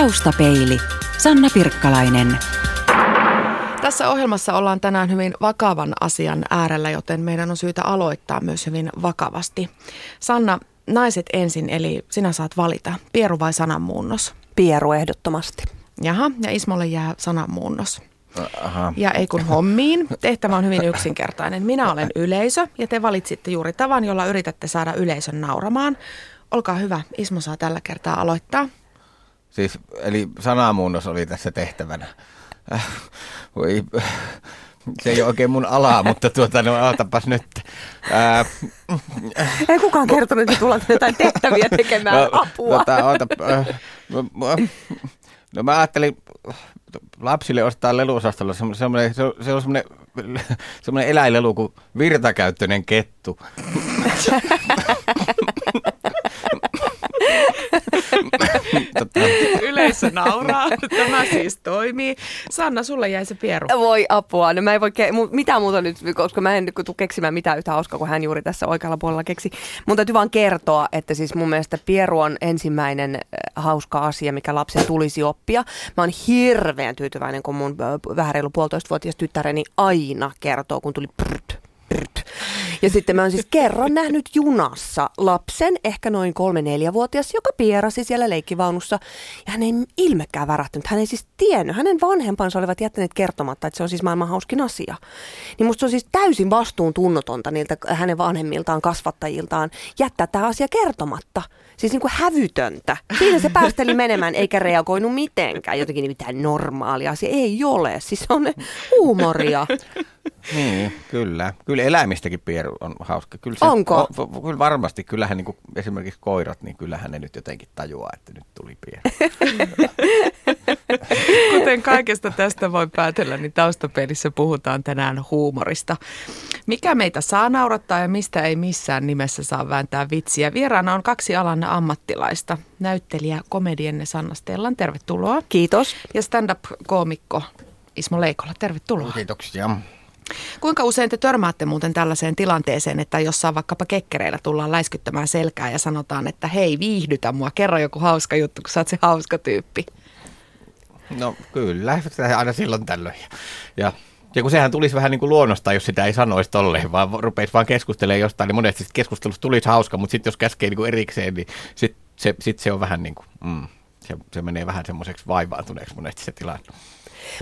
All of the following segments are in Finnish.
Taustapeili. Sanna Pirkkalainen. Tässä ohjelmassa ollaan tänään hyvin vakavan asian äärellä, joten meidän on syytä aloittaa myös hyvin vakavasti. Sanna, naiset ensin, eli sinä saat valita, pieru vai sananmuunnos? Pieru ehdottomasti. Jaha, ja Ismolle jää sananmuunnos. Aha. Ja ei kun hommiin. Tehtävä on hyvin yksinkertainen. Minä olen yleisö ja te valitsitte juuri tavan, jolla yritätte saada yleisön nauramaan. Olkaa hyvä, Ismo saa tällä kertaa aloittaa. Siis, eli sanamuunnos oli tässä tehtävänä. Äh, voi, se ei ole oikein mun alaa, mutta tuota, no otapas nyt. Äh, Ei kukaan kertonut, että tullaan jotain tehtäviä tekemään no, apua. Tota, ota, äh, no, no mä ajattelin lapsille ostaa leluosastolla semmoinen, se, se on semmoinen, semmoinen eläinlelu kuin virtakäyttöinen kettu. tota. Yleisö nauraa. Tämä siis toimii. Sanna, sulle jäi se pieru. Voi apua. No mä en voi ke- mitään muuta nyt, koska mä en tuu keksimään mitään yhtä hauskaa kuin hän juuri tässä oikealla puolella keksi. Mun täytyy vaan kertoa, että siis mun mielestä pieru on ensimmäinen äh, hauska asia, mikä lapsen tulisi oppia. Mä oon hirveän tyytyväinen, kun mun äh, vähän reilu puolitoistavuotias tyttäreni aina kertoo, kun tuli prrt. Ja sitten mä oon siis kerran nähnyt junassa lapsen, ehkä noin kolme-neljävuotias, joka pierasi siellä leikkivaunussa. Ja hän ei ilmekään värähtynyt. Hän ei siis tiennyt. Hänen vanhempansa olivat jättäneet kertomatta, että se on siis maailman hauskin asia. Niin musta se on siis täysin vastuuntunnotonta niiltä hänen vanhemmiltaan, kasvattajiltaan jättää tämä asia kertomatta. Siis niin kuin hävytöntä. Siinä se päästeli menemään eikä reagoinut mitenkään. Jotenkin mitään normaalia asia ei ole. Siis on huumoria. Niin, kyllä. Kyllä eläimistäkin pieru on hauska. Kyllä se, Onko? O, kyllä varmasti. Kyllähän niin kuin esimerkiksi koirat, niin kyllähän ne nyt jotenkin tajuaa, että nyt tuli pieru. Kuten kaikesta tästä voi päätellä, niin taustapelissä puhutaan tänään huumorista. Mikä meitä saa naurattaa ja mistä ei missään nimessä saa vääntää vitsiä. Vieraana on kaksi alan ammattilaista. Näyttelijä, komedienne Sanna Stellan, tervetuloa. Kiitos. Ja stand-up-koomikko Ismo Leikola, tervetuloa. Kiitoksia. Kuinka usein te törmäätte muuten tällaiseen tilanteeseen, että jossain vaikkapa kekkereillä tullaan läiskyttämään selkää ja sanotaan, että hei viihdytä mua, kerro joku hauska juttu, kun sä oot se hauska tyyppi? No kyllä, aina silloin tällöin. Ja, ja kun sehän tulisi vähän niin kuin luonnosta, jos sitä ei sanoisi tolleen, vaan rupeisi vaan keskustelemaan jostain, niin monesti keskustelusta tulisi hauska, mutta sitten jos käskee niin kuin erikseen, niin sitten se, sit se on vähän niin kuin, mm, se, se menee vähän semmoiseksi vaivaantuneeksi monesti se tilanne.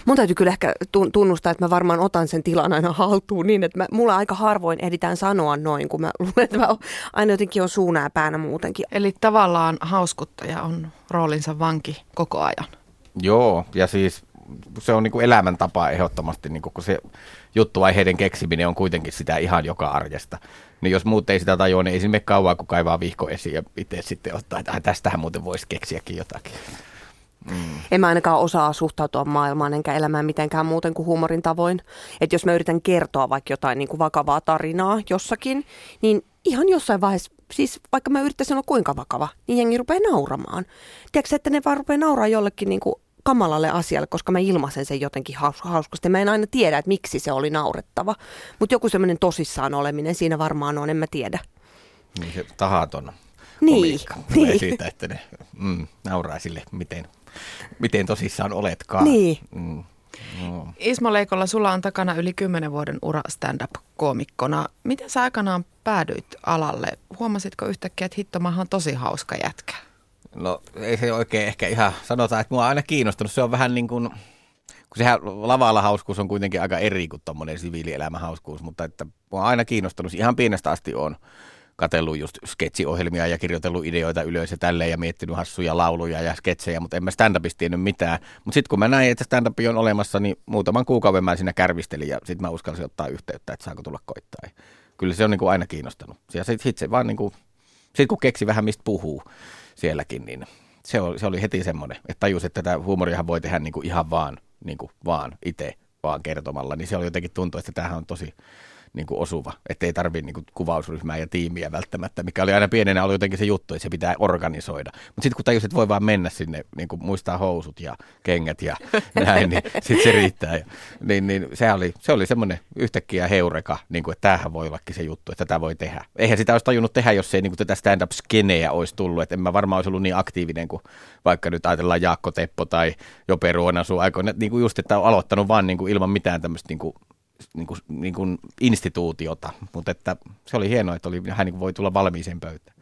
Mun täytyy kyllä ehkä tunnustaa, että mä varmaan otan sen tilan aina haltuun niin, että mä, mulla aika harvoin editään sanoa noin, kun mä luulen, että mä aina jotenkin on suunaa päänä muutenkin. Eli tavallaan hauskuttaja on roolinsa vanki koko ajan. Joo, ja siis se on niin kuin elämäntapa ehdottomasti, niin kun se juttuaiheiden keksiminen on kuitenkin sitä ihan joka arjesta. Niin jos muut ei sitä tajua, niin ei sinne kauan, kun kaivaa vihko esiin ja itse sitten ottaa, että tästähän muuten voisi keksiäkin jotakin. Mm. En mä ainakaan osaa suhtautua maailmaan enkä elämään mitenkään muuten kuin huumorin tavoin. Että jos mä yritän kertoa vaikka jotain niin kuin vakavaa tarinaa jossakin, niin ihan jossain vaiheessa, siis vaikka mä yrittäisin olla kuinka vakava, niin jengi rupeaa nauramaan. Tiedätkö, että ne vaan rupeaa nauraa jollekin niin kuin kamalalle asialle, koska mä ilmaisen sen jotenkin hauskasti. Mä en aina tiedä, että miksi se oli naurettava. Mutta joku semmoinen tosissaan oleminen siinä varmaan on, en mä tiedä. Niin se tahaton niin, niin. siitä, että ne mm, nauraa sille, miten miten tosissaan oletkaan. Niin. Mm. No. Ismo Leikolla, sulla on takana yli kymmenen vuoden ura stand-up-koomikkona. Miten sä aikanaan päädyit alalle? Huomasitko yhtäkkiä, että hittomahan on tosi hauska jätkä? No ei se oikein ehkä ihan, sanotaan, että mua on aina kiinnostunut. Se on vähän niin kuin, kun sehän lavalla hauskuus on kuitenkin aika eri kuin tuommoinen siviilielämän hauskuus, mutta että mua on aina kiinnostunut, ihan pienestä asti on katsellut just sketsiohjelmia ja kirjoitellut ideoita ylös ja tälleen ja miettinyt hassuja lauluja ja sketsejä, mutta en mä stand-upista tiennyt mitään. Mutta sitten kun mä näin, että stand on olemassa, niin muutaman kuukauden mä siinä kärvistelin ja sitten mä uskalsin ottaa yhteyttä, että saako tulla koittaa. Kyllä se on niin kuin aina kiinnostanut. Ja sitten sit se vaan niin kuin, sit kun keksi vähän mistä puhuu sielläkin, niin se oli, se oli heti semmoinen, että tajus, että tätä huumoriahan voi tehdä niin kuin ihan vaan, niin kuin vaan itse vaan kertomalla, niin se oli jotenkin tuntuu, että tämähän on tosi, niin kuin osuva, ettei tarvi niin kuin kuvausryhmää ja tiimiä välttämättä, mikä oli aina pienenä oli jotenkin se juttu, että se pitää organisoida. Mutta sitten kun tajusit, että voi vaan mennä sinne, niin kuin muistaa housut ja kengät ja näin, niin sitten se riittää. Ja, niin, niin se oli, se oli semmoinen yhtäkkiä heureka, niin kuin, että tämähän voi ollakin se juttu, että tätä voi tehdä. Eihän sitä olisi tajunnut tehdä, jos ei niin kuin tätä stand-up-skeneä olisi tullut, että en mä varmaan olisi ollut niin aktiivinen kuin vaikka nyt ajatellaan Jaakko Teppo tai Jope Ruonasu aikoina, niin kuin just, että on aloittanut vaan niin kuin ilman mitään tämmöistä niin kuin niin kuin, niin kuin instituutiota, mutta että se oli hienoa, että oli, hän niin voi tulla valmiiseen pöytään.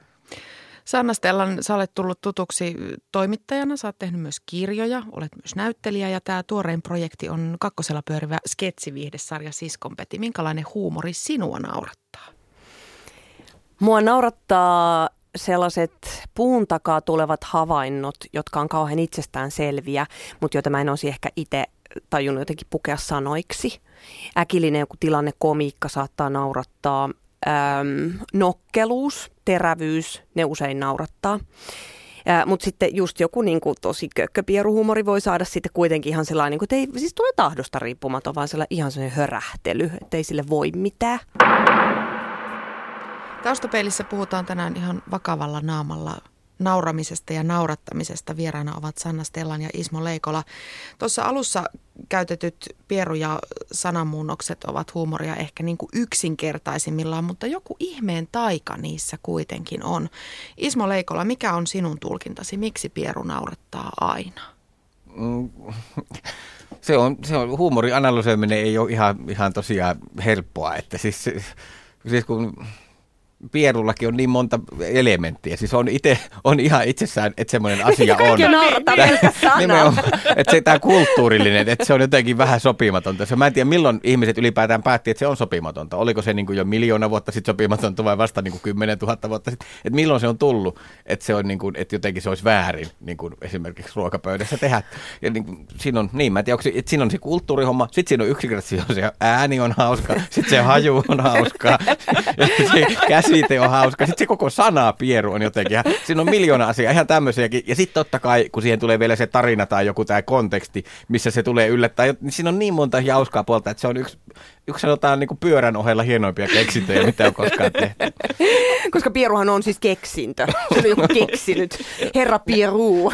Sanna Stellan, sä olet tullut tutuksi toimittajana, sä oot tehnyt myös kirjoja, olet myös näyttelijä ja tämä tuorein projekti on kakkosella pyörivä sketsiviihdesarja Siskonpeti. Minkälainen huumori sinua naurattaa? Mua naurattaa sellaiset puun takaa tulevat havainnot, jotka on kauhean itsestään selviä, mutta joita mä en olisi ehkä itse tajunnut jotenkin pukea sanoiksi. Äkillinen joku tilanne, komiikka saattaa naurattaa. Öm, nokkeluus, terävyys, ne usein naurattaa. Mutta sitten just joku niin kuin, tosi kökköpieruhumori voi saada sitten kuitenkin ihan sellainen, niin kuin, että ei siis tule tahdosta riippumaton, vaan sellainen ihan sellainen hörähtely, että ei sille voi mitään. Taustapeilissä puhutaan tänään ihan vakavalla naamalla nauramisesta ja naurattamisesta. Vieraana ovat Sanna Stellan ja Ismo Leikola. Tuossa alussa käytetyt pieru- ja sanamuunnokset ovat huumoria ehkä niin kuin yksinkertaisimmillaan, mutta joku ihmeen taika niissä kuitenkin on. Ismo Leikola, mikä on sinun tulkintasi? Miksi pieru naurattaa aina? Mm, se on, se on huumorin analysoiminen ei ole ihan, ihan tosiaan helppoa, että siis, siis kun pierullakin on niin monta elementtiä. Siis on, ite, on ihan itsessään, että semmoinen asia on. Nimenomaan, että se tämä kulttuurillinen, että se on jotenkin vähän sopimatonta. Se, mä en tiedä, milloin ihmiset ylipäätään päätti, että se on sopimatonta. Oliko se niin kuin jo miljoona vuotta sitten sopimatonta vai vasta niin kuin 10 000 vuotta sitten. Että milloin se on tullut, että, se on niin kuin, että jotenkin se olisi väärin niin kuin esimerkiksi ruokapöydässä tehdä. Ja niin kuin, siinä on, niin mä en tiedä, onko, että siinä on se kulttuurihomma, sitten siinä on yksinkertaisesti se ääni on hauska, sitten se haju on hauska, ja se käsi käsite on hauska. Sitten se koko sana Pieru on jotenkin, siinä on miljoona asiaa, ihan tämmöisiäkin. Ja sitten totta kai, kun siihen tulee vielä se tarina tai joku tämä konteksti, missä se tulee yllättäen, niin siinä on niin monta hauskaa puolta, että se on yksi, yksi sanotaan niin kuin pyörän ohella hienoimpia keksintöjä, mitä on koskaan tehty. Koska Pieruhan on siis keksintö. Se on joku keksinyt. Herra Pieru.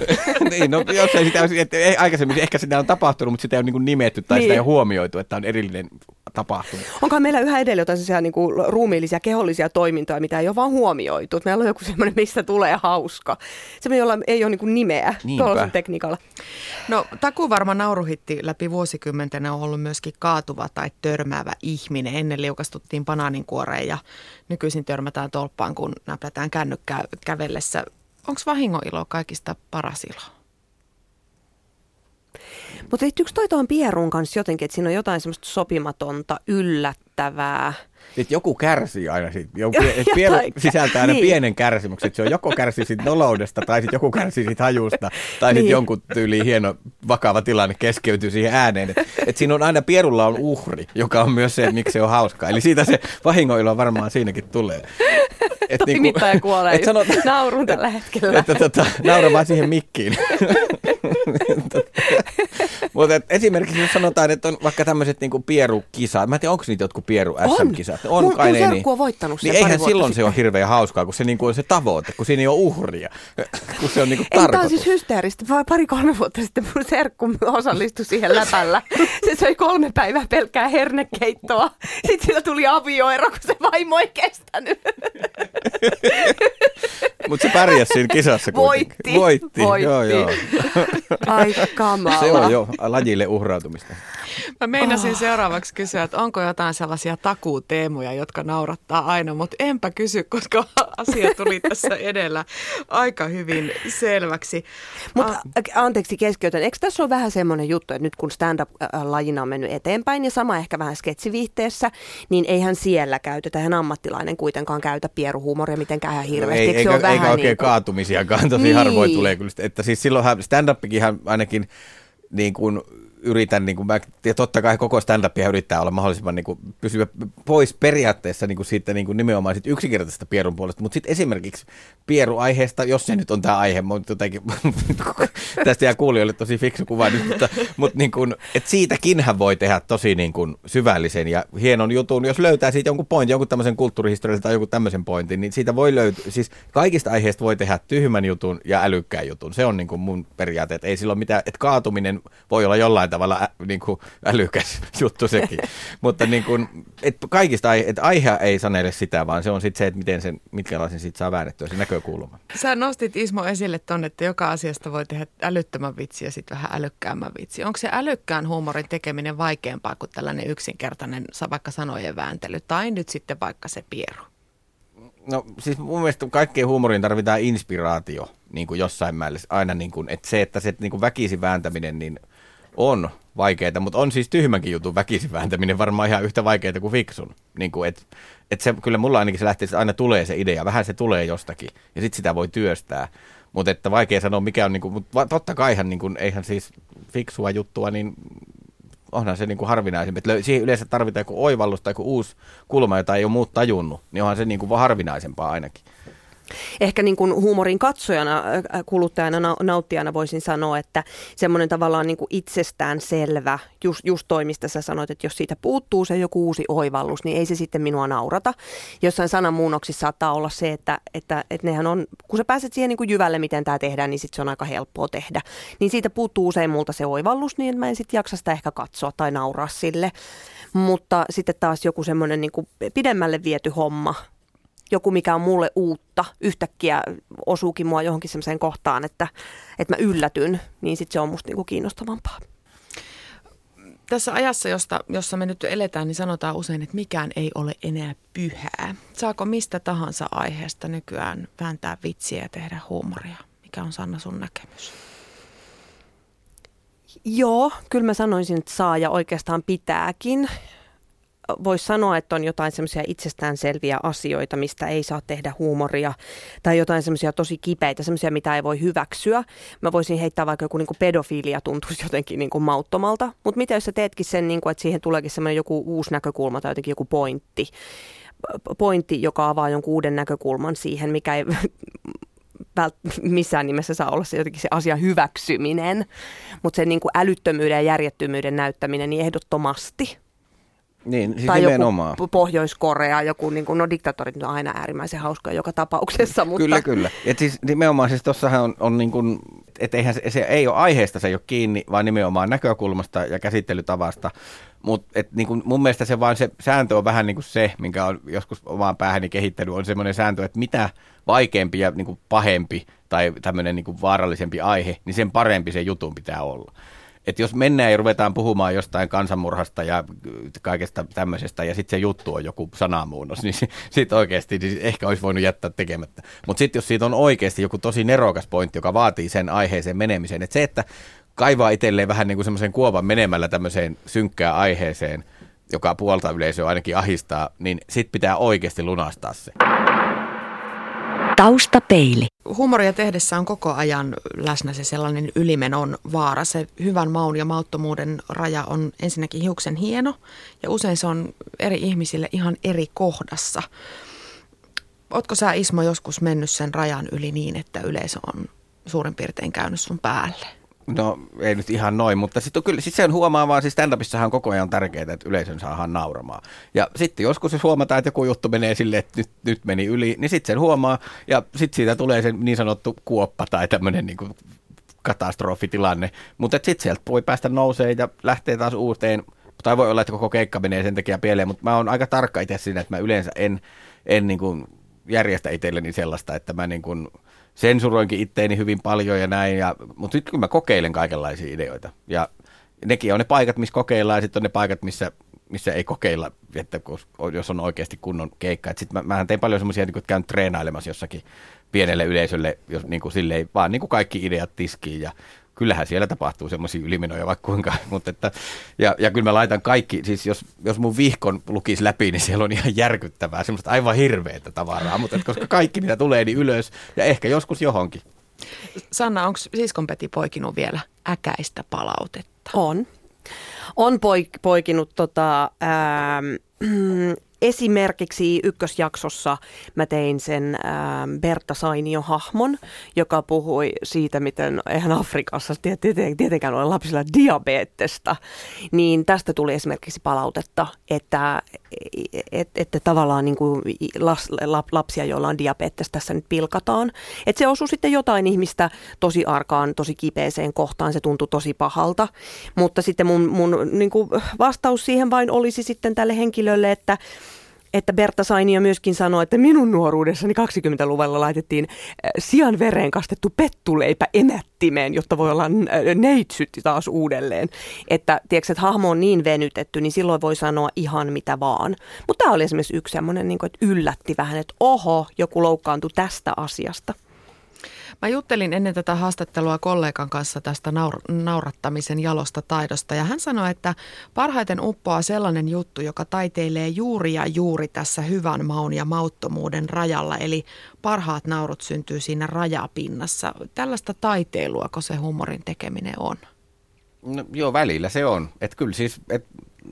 niin, no jos ei sitä että ei, aikaisemmin ehkä sitä on tapahtunut, mutta sitä ei ole niin nimetty tai niin. sitä ei ole huomioitu, että on erillinen tapahtuma. Onkohan meillä yhä edelleen jotain sellaisia niin kuin ruumiillisia, kehollisia toimintoja, mitä ei ole vaan huomioitu? Että meillä on joku semmoinen, mistä tulee hauska. Semmoinen, jolla ei ole niin kuin nimeä tuollaisen tekniikalla. No takuvarma nauruhitti läpi vuosikymmenten on ollut myöskin kaatuva tai törmäävä ihminen. Ennen liukastuttiin banaaninkuoreen ja nykyisin törmätään tolppaan, kun näplätään kännykkää kävellessä. Onko vahingoilo kaikista paras ilo? Mutta liittyykö toi tuohon pieruun kanssa jotenkin, että siinä on jotain semmoista sopimatonta, yllättävää? Että joku kärsii aina siitä. Joku, pieru sisältää aina niin. pienen kärsimyksen. Se on joko kärsii siitä noloudesta, tai sitten joku kärsii siitä hajusta, tai niin. sitten jonkun tyyliin hieno vakava tilanne keskeytyy siihen ääneen. Että et siinä on aina pierulla on uhri, joka on myös se, että miksi se on hauskaa. Eli siitä se vahingoilla varmaan siinäkin tulee. Et niinku, kuolee et sanot, naurun tällä hetkellä. Että, tota, naura vaan siihen mikkiin. Mutta esimerkiksi jos sanotaan, että on vaikka tämmöiset niinku pierukisat, mä en tiedä, onko niitä jotkut pieru SM-kisat? On, on kai mun, niin. on voittanut niin eihän silloin sitten. se ole hirveän hauskaa, kun se niinku on se tavoite, kun siinä ei ole uhria, kun se on niinku tarkoitus. Tämä on siis hysteeristä. Pari-kolme vuotta sitten mun serkku osallistui siihen läpällä. Se söi kolme päivää pelkkää hernekeittoa. Sitten sillä tuli avioero, kun se vaimo ei kestänyt. Mutta se pärjäsi siinä kisassa kuitenkin. Voitti. Voitti, Voitti. joo joo. Ai kamala. Se on jo lajille uhrautumista. Mä meinasin oh. seuraavaksi kysyä, että onko jotain sellaisia takuuteemoja, jotka naurattaa aina, mutta enpä kysy, koska asia tuli tässä edellä aika hyvin selväksi. Mutta ah. anteeksi keskeytän, eikö tässä ole vähän semmoinen juttu, että nyt kun stand-up-lajina on mennyt eteenpäin ja sama ehkä vähän sketsiviihteessä, niin eihän siellä käytetä, eihän ammattilainen kuitenkaan käytä pieruhuumoria mitenkään ihan hirveästi. No ei, eikä, se eikä oikein niin kuin... kaatumisiakaan, tosi niin. harvoin tulee kyllä. Että siis silloinhan stand-upikin ainakin niin kuin yritän, niin kuin mä, ja totta kai koko stand-upia yrittää olla mahdollisimman niin kuin, pysyä pois periaatteessa niin kuin siitä niin kuin nimenomaan siitä yksinkertaisesta pierun puolesta, mutta sitten esimerkiksi pieruaiheesta, jos se nyt on tämä aihe, mutta jotenkin, tästä jää kuulijoille tosi fiksu kuva nyt, mutta, mutta niin kuin, että siitäkinhän voi tehdä tosi niin kuin syvällisen ja hienon jutun, jos löytää siitä jonkun pointin, jonkun tämmöisen kulttuurihistoriallisen tai joku tämmöisen pointin, niin siitä voi löytyä, siis kaikista aiheista voi tehdä tyhmän jutun ja älykkään jutun. Se on niin kuin mun periaate, että ei silloin mitään, että kaatuminen voi olla jollain tavalla ä, niin kuin älykäs juttu sekin. Mutta niin kuin, että kaikista aihe, että aihe ei sanele sitä, vaan se on sitten se, että miten sen, mitkälaisen siitä saa väännettyä se näkökulma. Sä nostit Ismo esille ton, että joka asiasta voi tehdä älyttömän vitsi ja sitten vähän älykkäämmän vitsi. Onko se älykkään huumorin tekeminen vaikeampaa kuin tällainen yksinkertainen vaikka sanojen vääntely tai nyt sitten vaikka se pieru? No siis mun mielestä kaikkeen huumoriin tarvitaan inspiraatio niin kuin jossain määrin. Aina niin kuin, että se, että se niin kuin väkisin vääntäminen niin on vaikeaa, mutta on siis tyhmänkin jutun väkisin vääntäminen varmaan ihan yhtä vaikeaa kuin fiksun. Niin kuin, et, et se, kyllä mulla ainakin se lähtee, että aina tulee se idea, vähän se tulee jostakin ja sitten sitä voi työstää. Mutta että vaikea sanoa mikä on, niin kuin, mutta totta kaihan niin kuin, eihän siis fiksua juttua, niin onhan se niin kuin harvinaisempi. Että siihen yleensä tarvitaan joku oivallus tai joku uusi kulma, jota ei ole muut tajunnut, niin onhan se niin kuin harvinaisempaa ainakin. Ehkä niin kuin huumorin katsojana, äh, kuluttajana, nauttijana voisin sanoa, että semmoinen tavallaan niin kuin itsestään selvä, just, just toi, mistä sä sanoit, että jos siitä puuttuu se joku uusi oivallus, niin ei se sitten minua naurata. Jossain sanamuunnoksissa saattaa olla se, että, että, että nehän on, kun sä pääset siihen niin kuin jyvälle, miten tämä tehdään, niin sitten se on aika helppoa tehdä. Niin siitä puuttuu usein multa se oivallus, niin mä en sitten jaksa sitä ehkä katsoa tai nauraa sille. Mutta sitten taas joku semmoinen niin pidemmälle viety homma, joku, mikä on mulle uutta, yhtäkkiä osuukin mua johonkin sellaiseen kohtaan, että, että mä yllätyn, niin sitten se on musta niinku kiinnostavampaa. Tässä ajassa, josta, jossa me nyt eletään, niin sanotaan usein, että mikään ei ole enää pyhää. Saako mistä tahansa aiheesta nykyään vääntää vitsiä ja tehdä huumoria? Mikä on Sanna sun näkemys? Joo, kyllä mä sanoisin, että saa ja oikeastaan pitääkin voisi sanoa, että on jotain semmoisia itsestäänselviä asioita, mistä ei saa tehdä huumoria, tai jotain semmoisia tosi kipeitä, semmoisia, mitä ei voi hyväksyä. Mä voisin heittää vaikka joku niin kuin pedofiilia tuntuisi jotenkin niin kuin mauttomalta, mutta mitä jos sä teetkin sen, niin kuin, että siihen tuleekin semmoinen joku uusi näkökulma tai jotenkin joku pointti, pointti, joka avaa jonkun uuden näkökulman siihen, mikä ei missään nimessä saa olla se jotenkin se asian hyväksyminen, mutta se niin kuin älyttömyyden ja järjettömyyden näyttäminen niin ehdottomasti – niin, siis tai nimenomaan. joku Pohjois-Korea, joku niin kuin, no diktatorit on aina äärimmäisen hauska joka tapauksessa. Mutta... Kyllä, kyllä. Et siis nimenomaan siis tuossahan on, on niin kuin, että eihän se, se, ei ole aiheesta, se ei ole kiinni, vaan nimenomaan näkökulmasta ja käsittelytavasta. Mutta niin mun mielestä se vaan se sääntö on vähän niin kuin se, minkä on joskus omaan päähäni kehittänyt, on semmoinen sääntö, että mitä vaikeampi ja niin kuin pahempi tai tämmöinen niin kuin vaarallisempi aihe, niin sen parempi se jutun pitää olla että jos mennään ja ruvetaan puhumaan jostain kansanmurhasta ja kaikesta tämmöisestä, ja sitten se juttu on joku sanamuunnos, niin sitten oikeasti niin ehkä olisi voinut jättää tekemättä. Mutta sitten jos siitä on oikeasti joku tosi nerokas pointti, joka vaatii sen aiheeseen menemisen, että se, että kaivaa itselleen vähän niin kuin semmoisen kuovan menemällä tämmöiseen synkkään aiheeseen, joka puolta yleisöä ainakin ahistaa, niin sitten pitää oikeasti lunastaa se. Taustapeili. Huumoria tehdessä on koko ajan läsnä se sellainen ylimenon vaara. Se hyvän maun ja mauttomuuden raja on ensinnäkin hiuksen hieno ja usein se on eri ihmisille ihan eri kohdassa. Ootko sä Ismo joskus mennyt sen rajan yli niin, että yleisö on suurin piirtein käynyt sun päälle? No ei nyt ihan noin, mutta sitten kyllä sit sen huomaa vaan, siis stand-upissahan on koko ajan tärkeää, että yleisön saadaan nauramaan. Ja sitten joskus jos huomataan, että joku juttu menee silleen, että nyt, nyt meni yli, niin sitten sen huomaa ja sitten siitä tulee se niin sanottu kuoppa tai tämmöinen niin kuin katastrofitilanne. Mutta sitten sieltä voi päästä nousee ja lähtee taas uuteen. Tai voi olla, että koko keikka menee sen takia pieleen, mutta mä oon aika tarkka itse siinä, että mä yleensä en, en niin kuin järjestä itselleni sellaista, että mä niin kuin – sensuroinkin itteeni hyvin paljon ja näin, ja, mutta sitten kun mä kokeilen kaikenlaisia ideoita. Ja nekin on ne paikat, missä kokeillaan, ja sitten on ne paikat, missä, missä ei kokeilla, että jos on oikeasti kunnon keikka. Sitten mä, mähän tein paljon semmoisia, niin että käyn treenailemassa jossakin pienelle yleisölle, jos niin kuin silleen, vaan niin kuin kaikki ideat tiskiin ja kyllähän siellä tapahtuu semmoisia ylimenoja vaikka kuinka, mutta että, ja, ja kyllä mä laitan kaikki, siis jos, jos mun vihkon lukisi läpi, niin siellä on ihan järkyttävää, semmoista aivan hirveätä tavaraa, mutta että koska kaikki mitä tulee, niin ylös ja ehkä joskus johonkin. Sanna, onko siskon Peti poikinut vielä äkäistä palautetta? On. On poik- poikinut tota, ää, Esimerkiksi ykkösjaksossa mä tein sen äh, Berta Sainio-hahmon, joka puhui siitä, miten eihän Afrikassa tietenkään ole lapsilla diabetesta. Niin tästä tuli esimerkiksi palautetta, että, että, että tavallaan niin kuin lapsia, joilla on diabetes tässä nyt pilkataan. Että se osui sitten jotain ihmistä tosi arkaan, tosi kipeeseen kohtaan, se tuntui tosi pahalta. Mutta sitten mun, mun niin kuin vastaus siihen vain olisi sitten tälle henkilölle, että että Berta Sainio myöskin sanoi, että minun nuoruudessani 20-luvulla laitettiin äh, sian vereen kastettu pettuleipä emättimeen, jotta voi olla äh, neitsyt taas uudelleen. Että tiedätkö, että hahmo on niin venytetty, niin silloin voi sanoa ihan mitä vaan. Mutta tämä oli esimerkiksi yksi semmoinen, niin että yllätti vähän, että oho, joku loukkaantui tästä asiasta. Mä juttelin ennen tätä haastattelua kollegan kanssa tästä naur- naurattamisen jalosta taidosta ja hän sanoi, että parhaiten uppoaa sellainen juttu, joka taiteilee juuri ja juuri tässä hyvän maun ja mauttomuuden rajalla. Eli parhaat naurut syntyy siinä rajapinnassa. Tällaista taiteilua, kun se humorin tekeminen on? No, joo, välillä se on. Että kyllä siis, et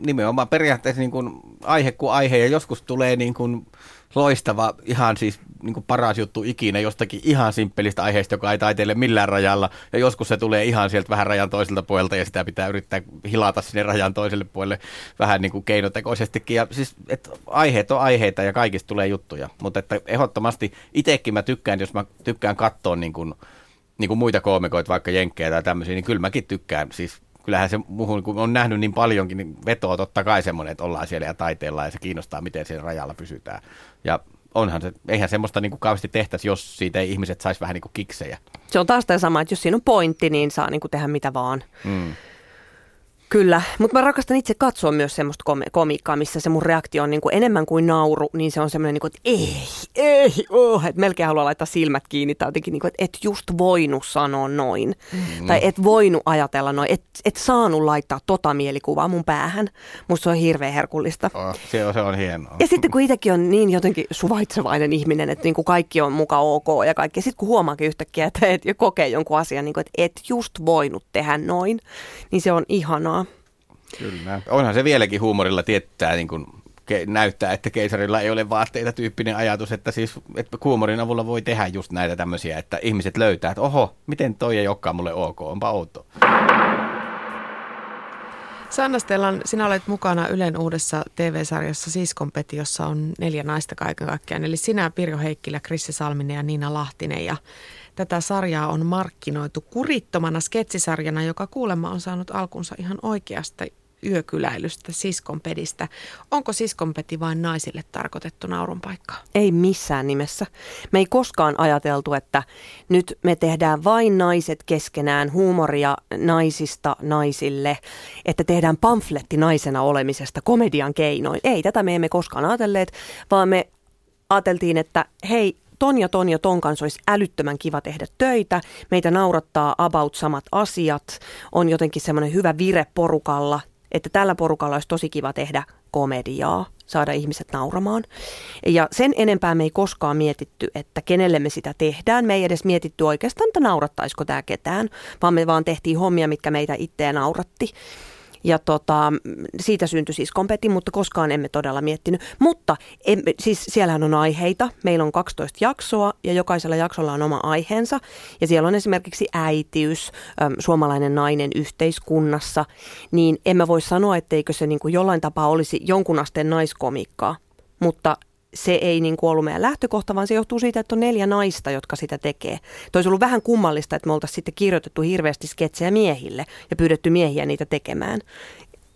nimenomaan periaatteessa niin kuin aihe kuin aihe ja joskus tulee niin kuin loistava, ihan siis niin kuin paras juttu ikinä jostakin ihan simppelistä aiheesta, joka ei taiteile millään rajalla. Ja joskus se tulee ihan sieltä vähän rajan toiselta puolelta ja sitä pitää yrittää hilata sinne rajan toiselle puolelle vähän niin kuin keinotekoisestikin. Ja siis, että aiheet on aiheita ja kaikista tulee juttuja. Mutta että ehdottomasti itsekin mä tykkään, jos mä tykkään katsoa niin kuin, niin kuin muita koomikoita, vaikka jenkkejä tai tämmöisiä, niin kyllä mäkin tykkään siis kyllähän se muuhun, kun on nähnyt niin paljonkin, niin vetoo totta kai semmoinen, että ollaan siellä ja taiteella ja se kiinnostaa, miten siellä rajalla pysytään. Ja onhan se, eihän semmoista niin kuin kauheasti tehtäisi, jos siitä ei ihmiset saisi vähän niin kuin kiksejä. Se on taas tämä sama, että jos siinä on pointti, niin saa niin kuin tehdä mitä vaan. Mm. Kyllä, mutta mä rakastan itse katsoa myös semmoista kom- komiikkaa, missä se mun reaktio on niin kuin enemmän kuin nauru, niin se on semmoinen, niin kuin, että ei, ei, oh, että melkein haluaa laittaa silmät kiinni tai jotenkin, niin kuin, että et just voinut sanoa noin. Mm. Tai et voinut ajatella noin, et, et saanut laittaa tota mielikuvaa mun päähän. Musta se on hirveän herkullista. Oh, se, on, se on hienoa. Ja sitten kun itsekin on niin jotenkin suvaitsevainen ihminen, että niin kuin kaikki on muka ok ja kaikki. Ja sitten kun huomaakin yhtäkkiä, että et, kokee jonkun asian, niin kuin, että et just voinut tehdä noin, niin se on ihanaa. Kyllä. Onhan se vieläkin huumorilla tietää niin kuin näyttää, että keisarilla ei ole vaatteita tyyppinen ajatus, että siis että huumorin avulla voi tehdä just näitä tämmöisiä, että ihmiset löytää, että oho, miten toi ei olekaan mulle ok, onpa outo. Sanna Stellan, sinä olet mukana Ylen uudessa TV-sarjassa Siskonpeti, jossa on neljä naista kaiken kaikkiaan. Eli sinä, Pirjo Heikkilä, Krissi Salminen ja Niina Lahtinen. Ja tätä sarjaa on markkinoitu kurittomana sketsisarjana, joka kuulemma on saanut alkunsa ihan oikeasta yökyläilystä, siskonpedistä. Onko siskonpeti vain naisille tarkoitettu naurun paikka? Ei missään nimessä. Me ei koskaan ajateltu, että nyt me tehdään vain naiset keskenään huumoria naisista naisille, että tehdään pamfletti naisena olemisesta komedian keinoin. Ei, tätä me emme koskaan ajatelleet, vaan me ajateltiin, että hei, ton ja ton ja ton kanssa olisi älyttömän kiva tehdä töitä. Meitä naurattaa about samat asiat. On jotenkin semmoinen hyvä vire porukalla että tällä porukalla olisi tosi kiva tehdä komediaa, saada ihmiset nauramaan. Ja sen enempää me ei koskaan mietitty, että kenelle me sitä tehdään. Me ei edes mietitty oikeastaan, että naurattaisiko tämä ketään, vaan me vaan tehtiin hommia, mitkä meitä itseä nauratti. Ja tota, siitä syntyi siis kompeti, mutta koskaan emme todella miettinyt. Mutta em, siis siellähän on aiheita. Meillä on 12 jaksoa ja jokaisella jaksolla on oma aiheensa. Ja siellä on esimerkiksi äitiys, suomalainen nainen yhteiskunnassa. Niin emme voi sanoa, etteikö se niin kuin jollain tapaa olisi jonkun asteen naiskomikkaa. Mutta se ei niin kuin ollut meidän lähtökohta, vaan se johtuu siitä, että on neljä naista, jotka sitä tekee. Toi olisi ollut vähän kummallista, että me oltaisiin sitten kirjoitettu hirveästi sketsejä miehille ja pyydetty miehiä niitä tekemään.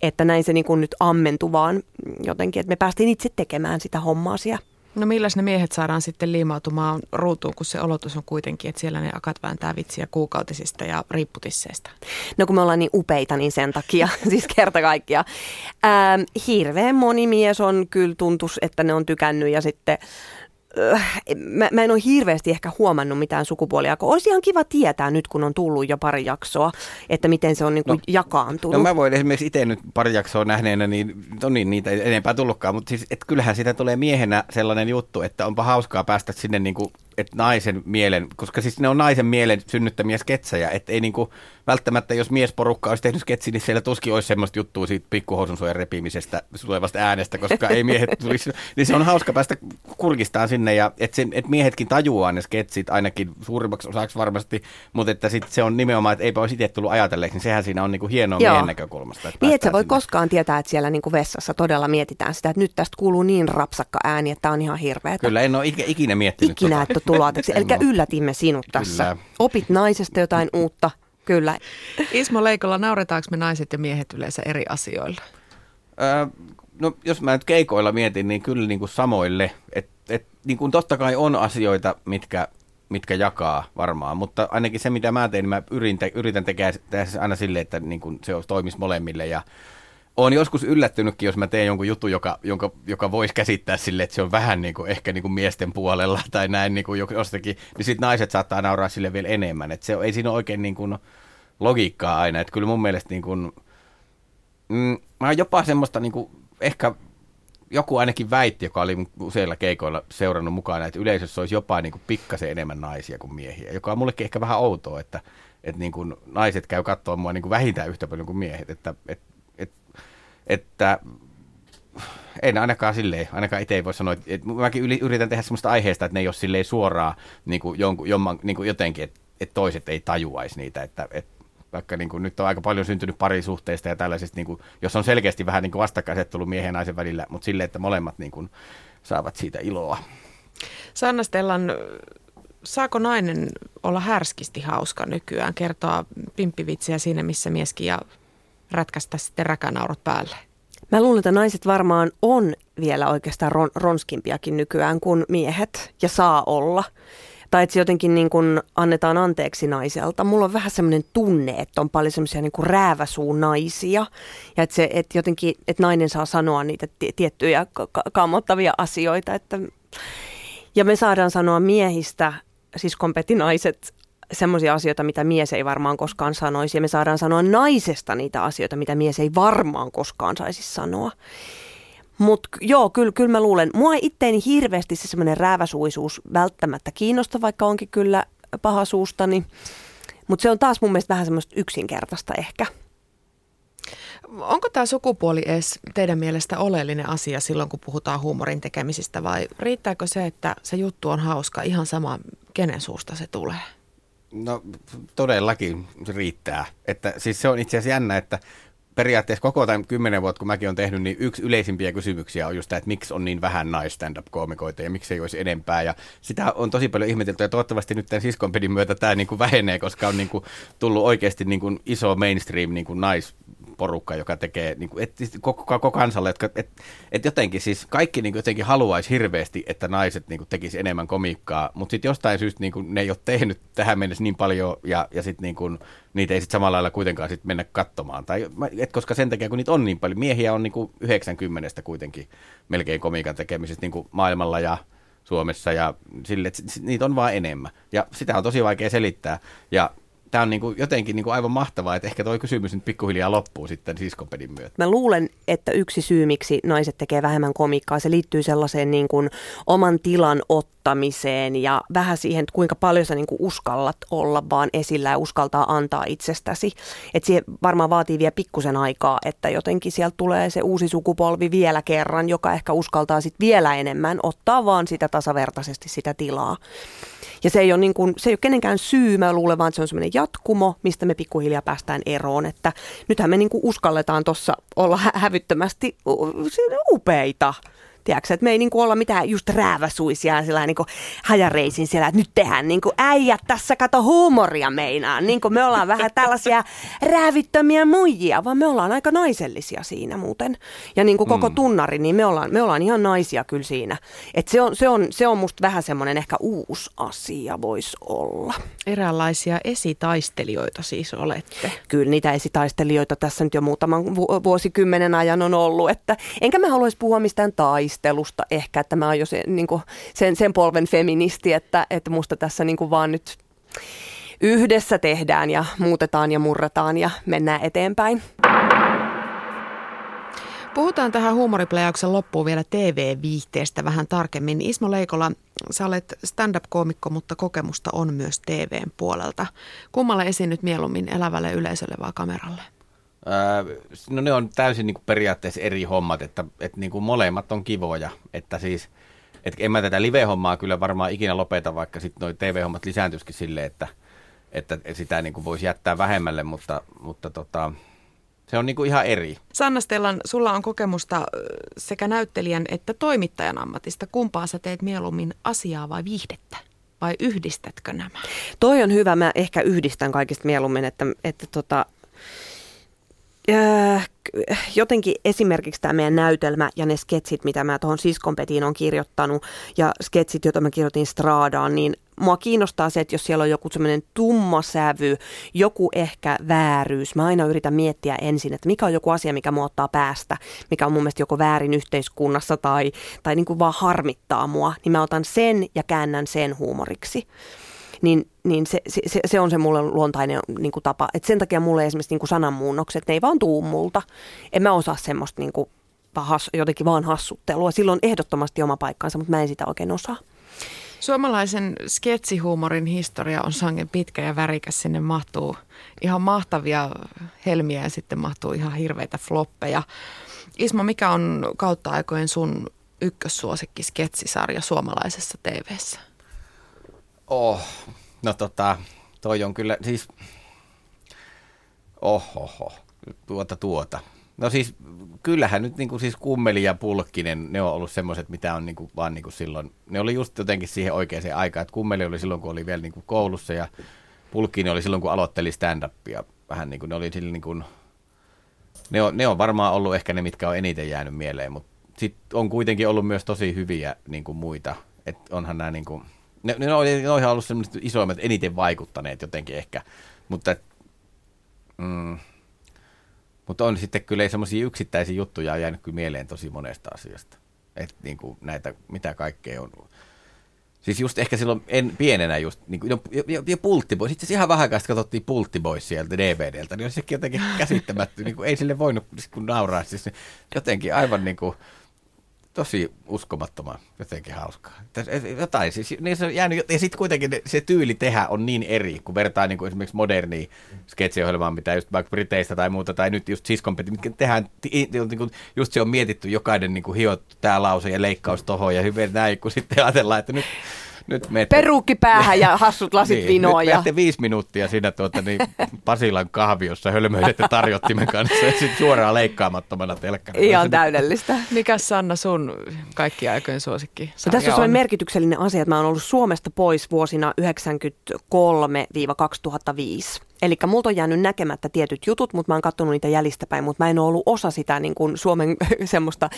Että näin se niin kuin nyt ammentui vaan jotenkin, että me päästiin itse tekemään sitä hommaa siellä. No milläs ne miehet saadaan sitten liimautumaan ruutuun, kun se olotus on kuitenkin, että siellä ne akat vääntää vitsiä kuukautisista ja riipputisseista? No kun me ollaan niin upeita, niin sen takia, siis kerta kaikkia. Ähm, hirveän moni mies on kyllä tuntus, että ne on tykännyt ja sitten mä, mä en ole hirveästi ehkä huomannut mitään sukupuolia. Olisi ihan kiva tietää nyt, kun on tullut jo pari jaksoa, että miten se on niin kuin no, jakaantunut. No mä voin esimerkiksi itse nyt pari jaksoa nähneenä, niin no niin, niitä ei enempää tullutkaan, mutta siis, et kyllähän siitä tulee miehenä sellainen juttu, että onpa hauskaa päästä sinne niin kuin että naisen mielen, koska siis ne on naisen mielen synnyttämiä sketsejä, että ei niinku, välttämättä jos miesporukka olisi tehnyt sketsi, niin siellä tuskin olisi semmoista juttua siitä pikkuhousun repimisestä tulevasta äänestä, koska ei miehet tulisi, niin se on hauska päästä kurkistaan sinne ja että et miehetkin tajuaa ne sketsit ainakin suurimmaksi osaksi varmasti, mutta että sit se on nimenomaan, että eipä olisi itse tullut ajatelleeksi, niin sehän siinä on niinku hienoa Joo. miehen näkökulmasta. Että niin, että sä voi sinne. koskaan tietää, että siellä niinku vessassa todella mietitään sitä, että nyt tästä kuuluu niin rapsakka ääni, että tämä on ihan hirveä. Kyllä, en ole ikinä miettinyt. Ikinä, tota. että tulaateksi. Eli yllätimme sinut tässä. Kyllä. Opit naisesta jotain uutta. Kyllä. Ismo Leikolla, nauretaanko me naiset ja miehet yleensä eri asioilla? No jos mä nyt keikoilla mietin, niin kyllä niin kuin samoille. Et, et, niin kuin totta kai on asioita, mitkä, mitkä jakaa varmaan, mutta ainakin se mitä mä teen, niin mä yritän, yritän tehdä aina silleen, että niin kuin se toimisi molemmille ja olen joskus yllättynytkin, jos mä teen jonkun jutun, joka, jonka, joka voisi käsittää sille, että se on vähän niin kuin, ehkä niin kuin miesten puolella tai näin niin kuin jostakin, niin sitten naiset saattaa nauraa sille vielä enemmän. Et se, ei siinä ole oikein niin kuin logiikkaa aina. Että kyllä mun mielestä niin kuin, mm, mä oon jopa semmoista niin kuin, ehkä joku ainakin väitti, joka oli useilla keikoilla seurannut mukana, että yleisössä olisi jopa niin kuin pikkasen enemmän naisia kuin miehiä, joka on mullekin ehkä vähän outoa, että, että niin kuin naiset käy katsoa mua niin kuin vähintään yhtä paljon kuin miehet, että, että että en ainakaan silleen, ainakaan itse ei voi sanoa, että, mäkin yritän tehdä sellaista aiheesta, että ne ei ole silleen suoraan niin kuin jonkun, jomman, niin kuin jotenkin, että, että toiset ei tajuaisi niitä, että, että vaikka niin kuin, nyt on aika paljon syntynyt parisuhteista ja tällaisista, niin kuin, jos on selkeästi vähän niin vastakkaisettelu miehen ja naisen välillä, mutta silleen, että molemmat niin kuin, saavat siitä iloa. Sanna Stellan, saako nainen olla härskisti hauska nykyään, kertoa pimppivitsiä siinä, missä mieskin ja rätkästä sitten räkänaurot päälle? Mä luulen, että naiset varmaan on vielä oikeastaan ron, ronskimpiakin nykyään kuin miehet ja saa olla. Tai että se jotenkin niin kuin annetaan anteeksi naiselta. Mulla on vähän semmoinen tunne, että on paljon semmoisia niin rääväsuun naisia. Ja että, se, että jotenkin, että nainen saa sanoa niitä tiettyjä kammottavia asioita. Että... Ja me saadaan sanoa miehistä, siis kompetinaiset, semmoisia asioita, mitä mies ei varmaan koskaan sanoisi. Ja me saadaan sanoa naisesta niitä asioita, mitä mies ei varmaan koskaan saisi sanoa. Mutta joo, kyllä, kyllä mä luulen. Mua itteeni hirveästi se semmoinen rääväsuisuus välttämättä kiinnosta, vaikka onkin kyllä paha suustani. Mutta se on taas mun mielestä vähän semmoista yksinkertaista ehkä. Onko tämä sukupuoli edes teidän mielestä oleellinen asia silloin, kun puhutaan huumorin tekemisistä vai riittääkö se, että se juttu on hauska ihan sama, kenen suusta se tulee? No todellakin riittää. Että, siis se on itse asiassa jännä, että periaatteessa koko tämän kymmenen vuotta, kun mäkin olen tehnyt, niin yksi yleisimpiä kysymyksiä on just tämä, että miksi on niin vähän nais-stand-up-koomikoita ja miksi ei olisi enempää. Ja sitä on tosi paljon ihmetelty ja toivottavasti nyt tämän siskonpedin myötä tämä niin kuin vähenee, koska on niin kuin tullut oikeasti niin kuin iso mainstream niin kuin nais porukka, joka tekee niin kuin, et, siis koko, koko kansalle, että et, et jotenkin siis kaikki niin kuin, jotenkin haluaisi hirveästi, että naiset niin kuin, tekisi enemmän komiikkaa, mutta sitten jostain syystä niin kuin, ne ei ole tehnyt tähän mennessä niin paljon ja, ja sitten niin kuin, niitä ei sitten samalla lailla kuitenkaan sit mennä katsomaan. Tai, et, koska sen takia, kun niitä on niin paljon, miehiä on niin kuin 90 kuitenkin melkein komiikan tekemisestä niin kuin maailmalla ja Suomessa ja sille, että niitä on vaan enemmän. Ja sitä on tosi vaikea selittää. Ja tämä on niin kuin jotenkin niin kuin aivan mahtavaa, että ehkä tuo kysymys nyt pikkuhiljaa loppuu sitten siskopedin myötä. Mä luulen, että yksi syy, miksi naiset tekee vähemmän komikkaa, se liittyy sellaiseen niin kuin oman tilan ottamiseen ja vähän siihen, että kuinka paljon sä niin kuin uskallat olla vaan esillä ja uskaltaa antaa itsestäsi. Että se varmaan vaatii vielä pikkusen aikaa, että jotenkin sieltä tulee se uusi sukupolvi vielä kerran, joka ehkä uskaltaa sitten vielä enemmän ottaa vaan sitä tasavertaisesti sitä tilaa. Ja se ei ole, niin kuin, se ei ole kenenkään syy, mä luulen vaan, se on semmoinen jatkumo, mistä me pikkuhiljaa päästään eroon. Että nythän me niin kuin uskalletaan tuossa olla hä- hävyttömästi upeita tiedätkö, että me ei niinku olla mitään just rääväsuisia sillä niinku hajareisin siellä, että nyt tehdään niinku äijät tässä kato huumoria meinaa. Niinku me ollaan vähän tällaisia räävittömiä muijia, vaan me ollaan aika naisellisia siinä muuten. Ja niinku koko mm. tunnari, niin me ollaan, me ollaan ihan naisia kyllä siinä. Et se, on, se, on, se on musta vähän semmoinen ehkä uusi asia voisi olla. Eräänlaisia esitaistelijoita siis olette. Kyllä niitä esitaistelijoita tässä nyt jo muutaman vuosikymmenen ajan on ollut. Että, enkä mä haluaisi puhua mistään taista puuhastelusta ehkä, että mä oon jo se, niin kuin, sen, sen polven feministi, että, että musta tässä niin kuin vaan nyt yhdessä tehdään ja muutetaan ja murrataan ja mennään eteenpäin. Puhutaan tähän huumoriplejauksen loppuun vielä TV-viihteestä vähän tarkemmin. Ismo Leikola, sä olet stand-up-koomikko, mutta kokemusta on myös TVn puolelta. Kummalle esiinnyt mieluummin elävälle yleisölle vai kameralle? No ne on täysin niin kuin periaatteessa eri hommat, että, että niin kuin molemmat on kivoja. Että siis, että en mä tätä live-hommaa kyllä varmaan ikinä lopeta, vaikka sitten noi TV-hommat lisääntyisikin silleen, että, että sitä niin kuin voisi jättää vähemmälle, mutta, mutta tota, se on niin kuin ihan eri. Sanna Stellan, sulla on kokemusta sekä näyttelijän että toimittajan ammatista. Kumpaa sä teet mieluummin asiaa vai viihdettä? Vai yhdistätkö nämä? Toi on hyvä. Mä ehkä yhdistän kaikista mieluummin, että, että tota, jotenkin esimerkiksi tämä meidän näytelmä ja ne sketsit, mitä mä tuohon siskonpetiin on kirjoittanut ja sketsit, joita mä kirjoitin Stradaan, niin mua kiinnostaa se, että jos siellä on joku semmoinen tumma sävy, joku ehkä vääryys, mä aina yritän miettiä ensin, että mikä on joku asia, mikä mua ottaa päästä, mikä on mun mielestä joko väärin yhteiskunnassa tai, tai niin kuin vaan harmittaa mua, niin mä otan sen ja käännän sen huumoriksi niin, niin se, se, se on se mulle luontainen niin kuin tapa. Et sen takia mulle esimerkiksi niin kuin sananmuunnokset, ne ei vaan tuu multa. En mä osaa semmoista niin kuin, has, jotenkin vaan hassuttelua. Silloin ehdottomasti oma paikkansa, mutta mä en sitä oikein osaa. Suomalaisen sketsihuumorin historia on sangen pitkä ja värikäs. Sinne mahtuu ihan mahtavia helmiä ja sitten mahtuu ihan hirveitä floppeja. Ismo, mikä on kautta aikojen sun ykkössuosikki sketsisarja suomalaisessa TVssä? Oh, no tota, toi on kyllä siis, ohoho, tuota tuota. No siis kyllähän nyt niinku siis kummeli ja pulkkinen, ne on ollut semmoiset, mitä on niinku vaan niinku silloin, ne oli just jotenkin siihen oikeaan aikaan, että kummeli oli silloin, kun oli vielä niinku koulussa ja pulkkinen oli silloin, kun aloitteli stand-upia. Vähän niin kuin ne oli silloin niin kuin, ne on, ne on varmaan ollut ehkä ne, mitkä on eniten jäänyt mieleen, mutta sitten on kuitenkin ollut myös tosi hyviä niin kuin muita. että onhan nämä niin kuin, ne, ne, on, ne on ihan ollut sellaiset isoimmat, eniten vaikuttaneet jotenkin ehkä. Mutta, mm, mutta on sitten kyllä semmoisia yksittäisiä juttuja jäänyt kyllä mieleen tosi monesta asiasta. Että niin kuin näitä, mitä kaikkea on. Siis just ehkä silloin en, pienenä just, niin kuin, ja, ja, ja Pulttiboy, sitten ihan vähän aikaa katsottiin Pulttiboys sieltä DVDltä, niin on sekin jotenkin käsittämättä, niin kuin, ei sille voinut kun nauraa, siis jotenkin aivan niin kuin, tosi uskomattoman jotenkin hauskaa. Jotain, siis niin se on jäänyt, ja sitten kuitenkin se tyyli tehdä on niin eri, kun vertaa niin kuin esimerkiksi moderniin sketsiohjelmaan, mitä just vaikka Briteistä tai muuta, tai nyt just Siskonpeti, mitkä tehdään, niin kuin, just se on mietitty jokainen niin kuin hiot tämä lause ja leikkaus tohon ja hyvin näin, kun sitten ajatellaan, että nyt nyt meette, Perukki päähän ja hassut lasit niin, vinoa. Nyt ja... viisi minuuttia siinä tuota, niin, Pasilan kahviossa hölmöilette tarjottimen kanssa ja sitten suoraan leikkaamattomana telkkana. Ihan täydellistä. Mikä Sanna sun kaikki aikojen suosikki? No, tässä on sellainen merkityksellinen asia, että mä oon ollut Suomesta pois vuosina 1993-2005. Eli multa on jäänyt näkemättä tietyt jutut, mutta mä oon katsonut niitä jäljistäpäin, mutta mä en ole ollut osa sitä niin kuin Suomen semmoista,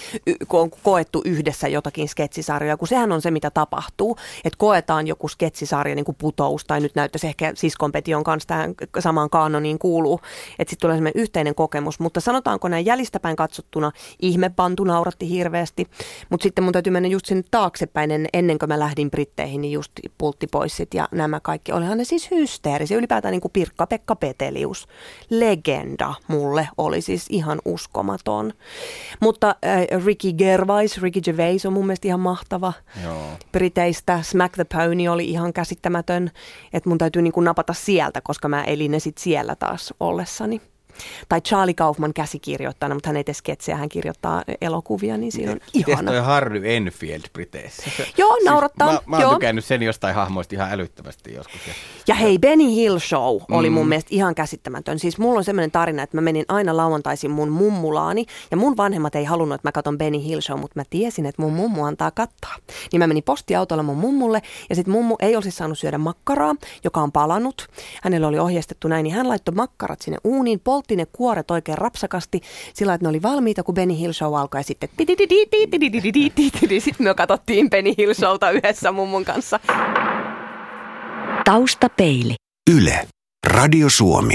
kun on koettu yhdessä jotakin sketsisarjoja, kun sehän on se, mitä tapahtuu, että koetaan joku sketsisarja niin kuin putous, tai nyt näyttäisi ehkä siskompetion kanssa tähän samaan kaanoniin kuuluu, että sitten tulee semmoinen yhteinen kokemus, mutta sanotaanko näin jäljistäpäin katsottuna, ihmepantu nauratti hirveästi, mutta sitten mun täytyy mennä just sinne taaksepäin ennen kuin mä lähdin Britteihin, niin just pulttipoissit ja nämä kaikki, olihan ne siis hysteerisiä, ylipäätään niin kuin Pirkka Pekka Petelius. Legenda mulle oli siis ihan uskomaton. Mutta äh, Ricky Gervais, Ricky Gervais on mun mielestä ihan mahtava. Joo. Briteistä Smack the Pony oli ihan käsittämätön, että mun täytyy niin kuin napata sieltä, koska mä elin ne sit siellä taas ollessani. Tai Charlie Kaufman käsikirjoittajana, mutta hän ei tee sketsejä, hän kirjoittaa elokuvia, niin siinä on Miten ihana. toi Harry Enfield Briteissä? Joo, siis naurattaa. Siis mä, mä oon tykännyt sen jostain hahmoista ihan älyttömästi joskus. Ja, ja hei, Benny Hill Show oli mm. mun mielestä ihan käsittämätön. Siis mulla on semmoinen tarina, että mä menin aina lauantaisin mun mummulaani, ja mun vanhemmat ei halunnut, että mä katon Benny Hill Show, mutta mä tiesin, että mun mummu antaa kattaa. Niin mä menin postiautolla mun mummulle, ja sitten mummu ei olisi saanut syödä makkaraa, joka on palanut. Hänellä oli ohjeistettu näin, niin hän laittoi makkarat sinne uuniin, poltti ne kuoret oikein rapsakasti sillä että ne oli valmiita, kun Benny Hill Show alkoi ja sitten sitten me katsottiin Benny Hill Showta yhdessä mummun kanssa. Taustapeili. Yle. Radio Suomi.